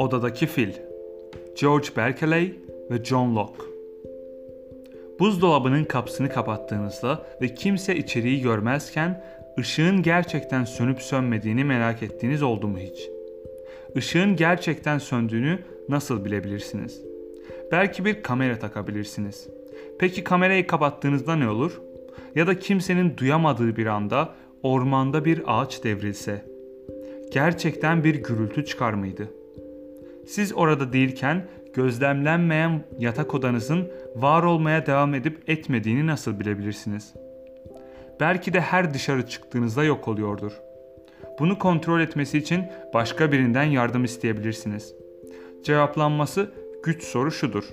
Odadaki Fil George Berkeley ve John Locke Buzdolabının kapısını kapattığınızda ve kimse içeriği görmezken ışığın gerçekten sönüp sönmediğini merak ettiğiniz oldu mu hiç? Işığın gerçekten söndüğünü nasıl bilebilirsiniz? Belki bir kamera takabilirsiniz. Peki kamerayı kapattığınızda ne olur? Ya da kimsenin duyamadığı bir anda ormanda bir ağaç devrilse gerçekten bir gürültü çıkar mıydı? Siz orada değilken gözlemlenmeyen yatak odanızın var olmaya devam edip etmediğini nasıl bilebilirsiniz? Belki de her dışarı çıktığınızda yok oluyordur. Bunu kontrol etmesi için başka birinden yardım isteyebilirsiniz. Cevaplanması güç soru şudur.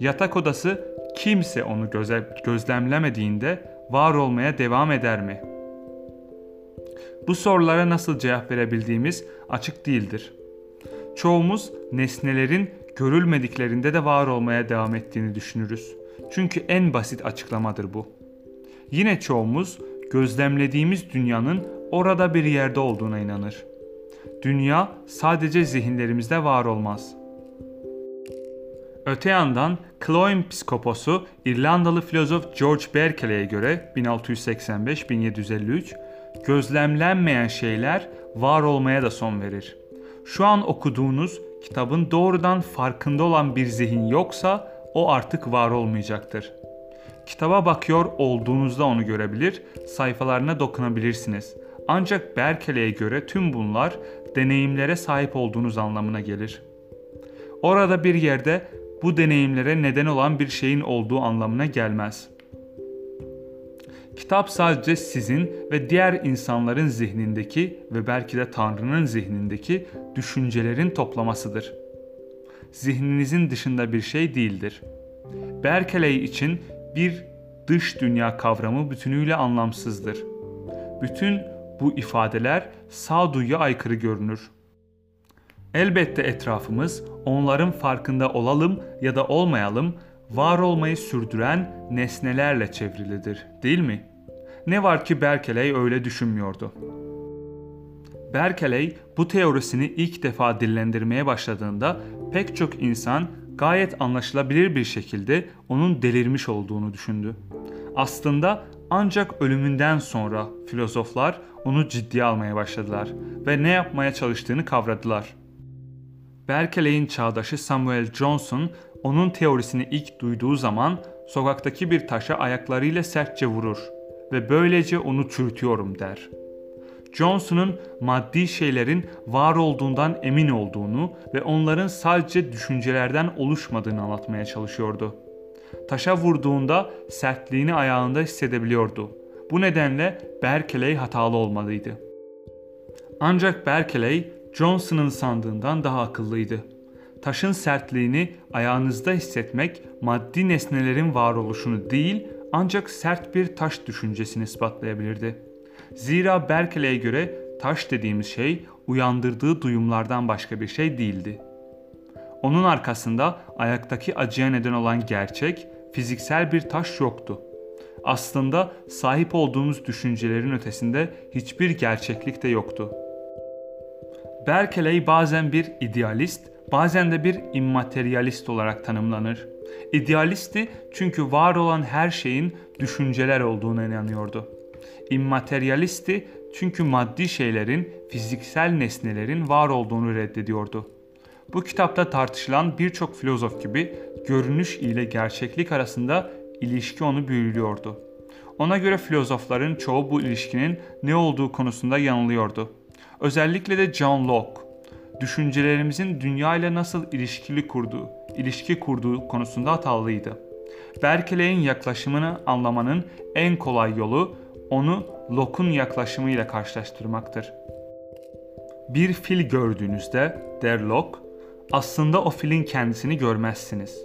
Yatak odası kimse onu göze, gözlemlemediğinde var olmaya devam eder mi? Bu sorulara nasıl cevap verebildiğimiz açık değildir. Çoğumuz nesnelerin görülmediklerinde de var olmaya devam ettiğini düşünürüz. Çünkü en basit açıklamadır bu. Yine çoğumuz gözlemlediğimiz dünyanın orada bir yerde olduğuna inanır. Dünya sadece zihinlerimizde var olmaz. Öte yandan Cloyne psikoposu İrlandalı filozof George Berkeley'e göre 1685-1753 gözlemlenmeyen şeyler var olmaya da son verir. Şu an okuduğunuz kitabın doğrudan farkında olan bir zihin yoksa o artık var olmayacaktır. Kitaba bakıyor olduğunuzda onu görebilir, sayfalarına dokunabilirsiniz. Ancak Berkeley'e göre tüm bunlar deneyimlere sahip olduğunuz anlamına gelir. Orada bir yerde bu deneyimlere neden olan bir şeyin olduğu anlamına gelmez. Kitap sadece sizin ve diğer insanların zihnindeki ve belki de Tanrı'nın zihnindeki düşüncelerin toplamasıdır. Zihninizin dışında bir şey değildir. Berkeley için bir dış dünya kavramı bütünüyle anlamsızdır. Bütün bu ifadeler sağduyuya aykırı görünür. Elbette etrafımız onların farkında olalım ya da olmayalım var olmayı sürdüren nesnelerle çevrilidir, değil mi? Ne var ki Berkeley öyle düşünmüyordu. Berkeley bu teorisini ilk defa dillendirmeye başladığında pek çok insan gayet anlaşılabilir bir şekilde onun delirmiş olduğunu düşündü. Aslında ancak ölümünden sonra filozoflar onu ciddiye almaya başladılar ve ne yapmaya çalıştığını kavradılar. Berkeley'in çağdaşı Samuel Johnson onun teorisini ilk duyduğu zaman sokaktaki bir taşa ayaklarıyla sertçe vurur ve böylece onu çürütüyorum der. Johnson'un maddi şeylerin var olduğundan emin olduğunu ve onların sadece düşüncelerden oluşmadığını anlatmaya çalışıyordu. Taşa vurduğunda sertliğini ayağında hissedebiliyordu. Bu nedenle Berkeley hatalı olmalıydı. Ancak Berkeley Johnson'ın sandığından daha akıllıydı. Taşın sertliğini ayağınızda hissetmek maddi nesnelerin varoluşunu değil ancak sert bir taş düşüncesini ispatlayabilirdi. Zira Berkeley'e göre taş dediğimiz şey uyandırdığı duyumlardan başka bir şey değildi. Onun arkasında ayaktaki acıya neden olan gerçek, fiziksel bir taş yoktu. Aslında sahip olduğumuz düşüncelerin ötesinde hiçbir gerçeklik de yoktu. Berkeley bazen bir idealist, bazen de bir immateryalist olarak tanımlanır. İdealisti çünkü var olan her şeyin düşünceler olduğuna inanıyordu. İmmateryalisti çünkü maddi şeylerin, fiziksel nesnelerin var olduğunu reddediyordu. Bu kitapta tartışılan birçok filozof gibi görünüş ile gerçeklik arasında ilişki onu büyülüyordu. Ona göre filozofların çoğu bu ilişkinin ne olduğu konusunda yanılıyordu. Özellikle de John Locke, düşüncelerimizin dünya ile nasıl ilişkili kurduğu, ilişki kurduğu konusunda hatalıydı. Berkeley'in yaklaşımını anlamanın en kolay yolu onu Locke'un yaklaşımıyla karşılaştırmaktır. Bir fil gördüğünüzde, der Locke, aslında o filin kendisini görmezsiniz.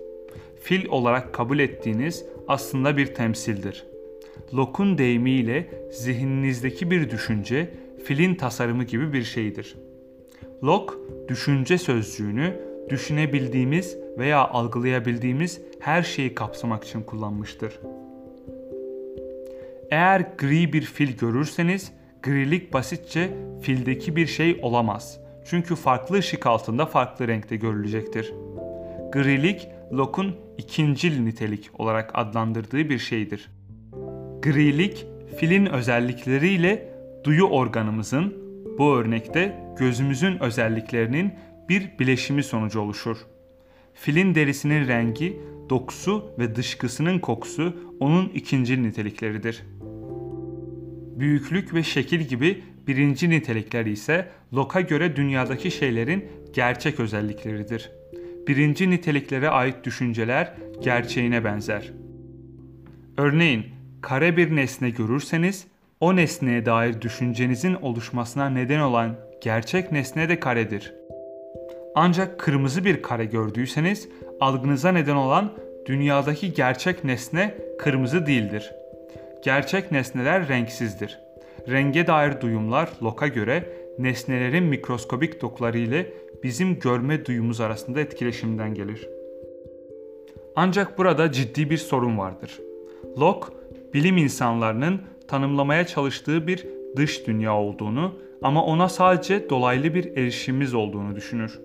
Fil olarak kabul ettiğiniz aslında bir temsildir. Locke'un deyimiyle zihninizdeki bir düşünce filin tasarımı gibi bir şeydir. Locke, düşünce sözcüğünü düşünebildiğimiz veya algılayabildiğimiz her şeyi kapsamak için kullanmıştır. Eğer gri bir fil görürseniz, grilik basitçe fildeki bir şey olamaz. Çünkü farklı ışık altında farklı renkte görülecektir. Grilik, Locke'un ikincil nitelik olarak adlandırdığı bir şeydir. Grilik, filin özellikleriyle duyu organımızın, bu örnekte gözümüzün özelliklerinin bir bileşimi sonucu oluşur. Filin derisinin rengi, dokusu ve dışkısının kokusu onun ikinci nitelikleridir. Büyüklük ve şekil gibi birinci nitelikler ise Locke'a göre dünyadaki şeylerin gerçek özellikleridir. Birinci niteliklere ait düşünceler gerçeğine benzer. Örneğin kare bir nesne görürseniz o nesneye dair düşüncenizin oluşmasına neden olan gerçek nesne de karedir. Ancak kırmızı bir kare gördüyseniz algınıza neden olan dünyadaki gerçek nesne kırmızı değildir. Gerçek nesneler renksizdir. Renge dair duyumlar Locke'a göre nesnelerin mikroskobik dokuları ile bizim görme duyumuz arasında etkileşimden gelir. Ancak burada ciddi bir sorun vardır. Locke, bilim insanlarının tanımlamaya çalıştığı bir dış dünya olduğunu ama ona sadece dolaylı bir erişimimiz olduğunu düşünür.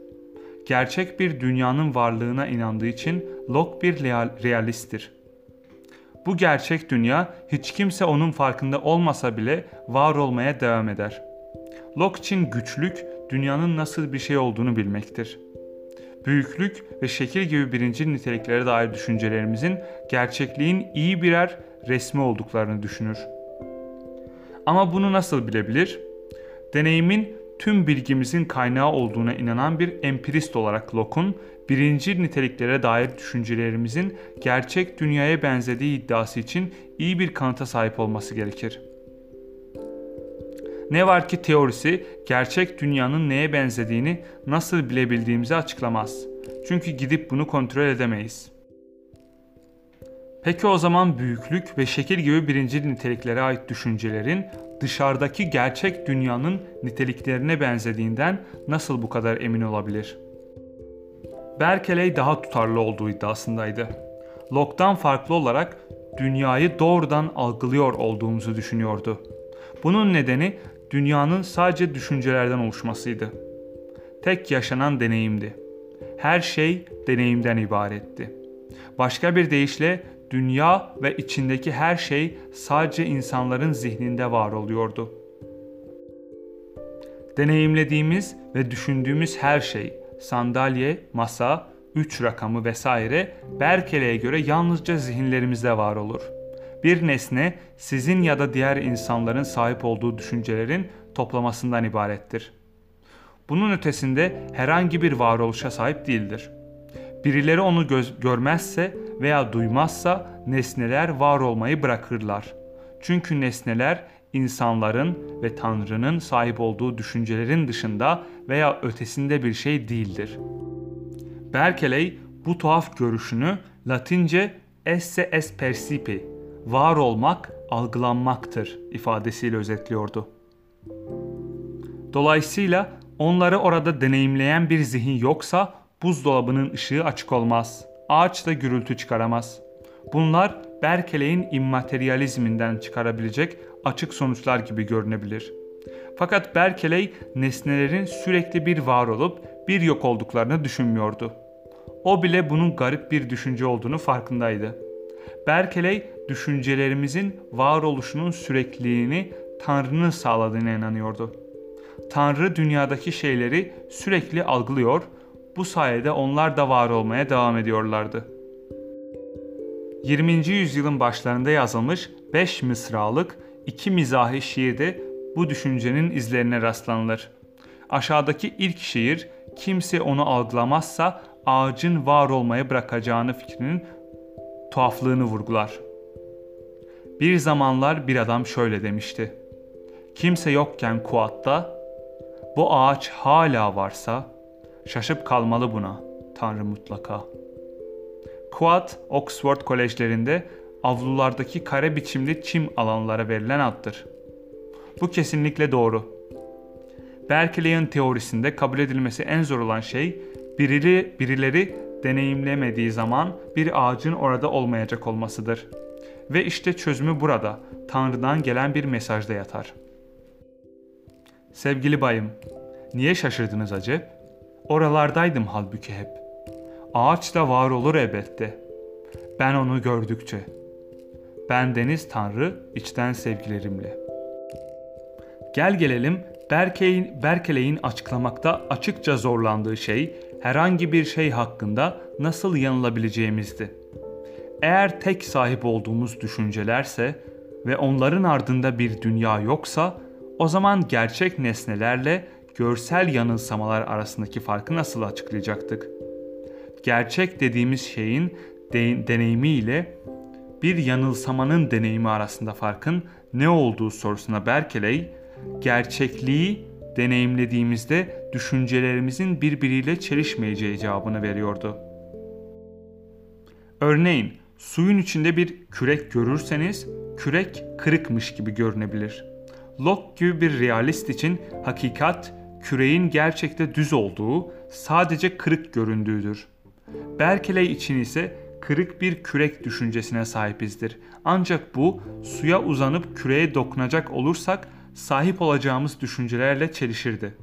Gerçek bir dünyanın varlığına inandığı için Locke bir realisttir. Bu gerçek dünya hiç kimse onun farkında olmasa bile var olmaya devam eder. Locke için güçlük dünyanın nasıl bir şey olduğunu bilmektir. Büyüklük ve şekil gibi birinci niteliklere dair düşüncelerimizin gerçekliğin iyi birer resmi olduklarını düşünür. Ama bunu nasıl bilebilir? Deneyimin tüm bilgimizin kaynağı olduğuna inanan bir empirist olarak Locke'un birinci niteliklere dair düşüncelerimizin gerçek dünyaya benzediği iddiası için iyi bir kanıta sahip olması gerekir. Ne var ki teorisi gerçek dünyanın neye benzediğini nasıl bilebildiğimizi açıklamaz. Çünkü gidip bunu kontrol edemeyiz. Peki o zaman büyüklük ve şekil gibi birinci niteliklere ait düşüncelerin dışarıdaki gerçek dünyanın niteliklerine benzediğinden nasıl bu kadar emin olabilir? Berkeley daha tutarlı olduğu iddiasındaydı. Locke'dan farklı olarak dünyayı doğrudan algılıyor olduğumuzu düşünüyordu. Bunun nedeni dünyanın sadece düşüncelerden oluşmasıydı. Tek yaşanan deneyimdi. Her şey deneyimden ibaretti. Başka bir deyişle dünya ve içindeki her şey sadece insanların zihninde var oluyordu. Deneyimlediğimiz ve düşündüğümüz her şey, sandalye, masa, üç rakamı vesaire Berkeley'e göre yalnızca zihinlerimizde var olur. Bir nesne sizin ya da diğer insanların sahip olduğu düşüncelerin toplamasından ibarettir. Bunun ötesinde herhangi bir varoluşa sahip değildir. Birileri onu göz görmezse veya duymazsa nesneler var olmayı bırakırlar. Çünkü nesneler insanların ve Tanrı'nın sahip olduğu düşüncelerin dışında veya ötesinde bir şey değildir. Berkeley bu tuhaf görüşünü Latince esse es percipi, var olmak, algılanmaktır ifadesiyle özetliyordu. Dolayısıyla onları orada deneyimleyen bir zihin yoksa buzdolabının ışığı açık olmaz. Ağaç da gürültü çıkaramaz. Bunlar Berkeley'in immaterializminden çıkarabilecek açık sonuçlar gibi görünebilir. Fakat Berkeley nesnelerin sürekli bir var olup bir yok olduklarını düşünmüyordu. O bile bunun garip bir düşünce olduğunu farkındaydı. Berkeley düşüncelerimizin varoluşunun sürekliliğini Tanrı'nın sağladığına inanıyordu. Tanrı dünyadaki şeyleri sürekli algılıyor, bu sayede onlar da var olmaya devam ediyorlardı. 20. yüzyılın başlarında yazılmış 5 mısralık iki mizahi şiirde bu düşüncenin izlerine rastlanılır. Aşağıdaki ilk şiir kimse onu algılamazsa ağacın var olmaya bırakacağını fikrinin tuhaflığını vurgular. Bir zamanlar bir adam şöyle demişti. Kimse yokken Kuat'ta bu ağaç hala varsa şaşıp kalmalı buna Tanrı mutlaka. Kuat, Oxford kolejlerinde avlulardaki kare biçimli çim alanlara verilen addır. Bu kesinlikle doğru. Berkeley'in teorisinde kabul edilmesi en zor olan şey birileri, birileri deneyimlemediği zaman bir ağacın orada olmayacak olmasıdır. Ve işte çözümü burada, Tanrı'dan gelen bir mesajda yatar. Sevgili bayım, Niye şaşırdınız acep? Oralardaydım halbuki hep. Ağaç da var olur elbette. Ben onu gördükçe. Ben Deniz Tanrı içten sevgilerimle. Gel gelelim Berkeley'in, Berkeley'in açıklamakta açıkça zorlandığı şey herhangi bir şey hakkında nasıl yanılabileceğimizdi. Eğer tek sahip olduğumuz düşüncelerse ve onların ardında bir dünya yoksa o zaman gerçek nesnelerle görsel yanılsamalar arasındaki farkı nasıl açıklayacaktık? Gerçek dediğimiz şeyin de- deneyimi ile bir yanılsamanın deneyimi arasında farkın ne olduğu sorusuna Berkeley, gerçekliği deneyimlediğimizde düşüncelerimizin birbiriyle çelişmeyeceği cevabını veriyordu. Örneğin suyun içinde bir kürek görürseniz kürek kırıkmış gibi görünebilir. Locke gibi bir realist için hakikat küreğin gerçekte düz olduğu, sadece kırık göründüğüdür. Berkeley için ise kırık bir kürek düşüncesine sahipizdir. Ancak bu suya uzanıp küreğe dokunacak olursak sahip olacağımız düşüncelerle çelişirdi.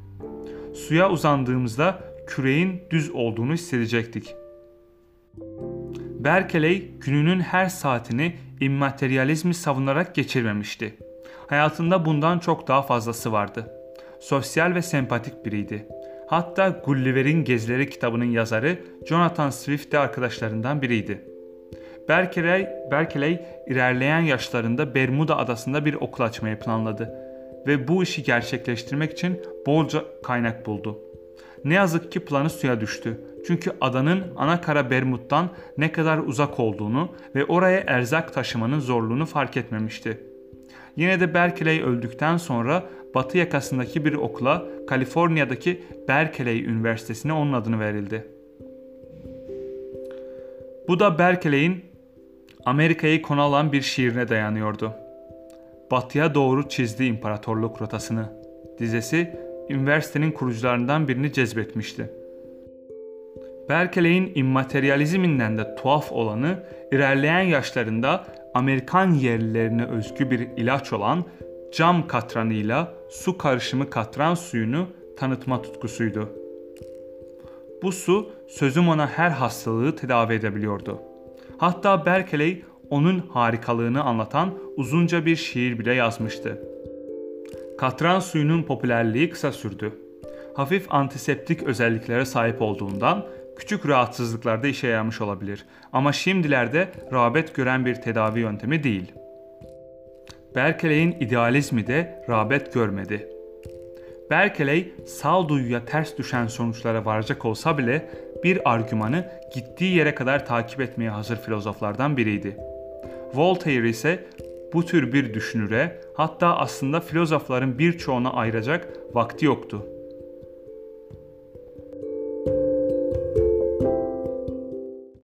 Suya uzandığımızda küreğin düz olduğunu hissedecektik. Berkeley gününün her saatini immateryalizmi savunarak geçirmemişti. Hayatında bundan çok daha fazlası vardı. Sosyal ve sempatik biriydi. Hatta Gulliver'in Gezileri kitabının yazarı Jonathan Swift de arkadaşlarından biriydi. Berkeley, Berkeley ilerleyen yaşlarında Bermuda adasında bir okul açmayı planladı ve bu işi gerçekleştirmek için bolca kaynak buldu. Ne yazık ki planı suya düştü. Çünkü adanın ana kara Bermud'dan ne kadar uzak olduğunu ve oraya erzak taşımanın zorluğunu fark etmemişti. Yine de Berkeley öldükten sonra batı yakasındaki bir okula Kaliforniya'daki Berkeley Üniversitesi'ne onun adını verildi. Bu da Berkeley'in Amerika'yı konu alan bir şiirine dayanıyordu. Batıya doğru çizdi imparatorluk rotasını. Dizesi üniversitenin kurucularından birini cezbetmişti. Berkeley'in immateryalizminden de tuhaf olanı ilerleyen yaşlarında Amerikan yerlilerine özgü bir ilaç olan cam katranıyla su karışımı katran suyunu tanıtma tutkusuydu. Bu su sözüm ona her hastalığı tedavi edebiliyordu. Hatta Berkeley onun harikalığını anlatan uzunca bir şiir bile yazmıştı. Katran suyunun popülerliği kısa sürdü. Hafif antiseptik özelliklere sahip olduğundan küçük rahatsızlıklarda işe yaramış olabilir ama şimdilerde rağbet gören bir tedavi yöntemi değil. Berkeley'in idealizmi de rağbet görmedi. Berkeley sağduyuya ters düşen sonuçlara varacak olsa bile bir argümanı gittiği yere kadar takip etmeye hazır filozoflardan biriydi. Voltaire ise bu tür bir düşünüre hatta aslında filozofların birçoğuna ayıracak vakti yoktu.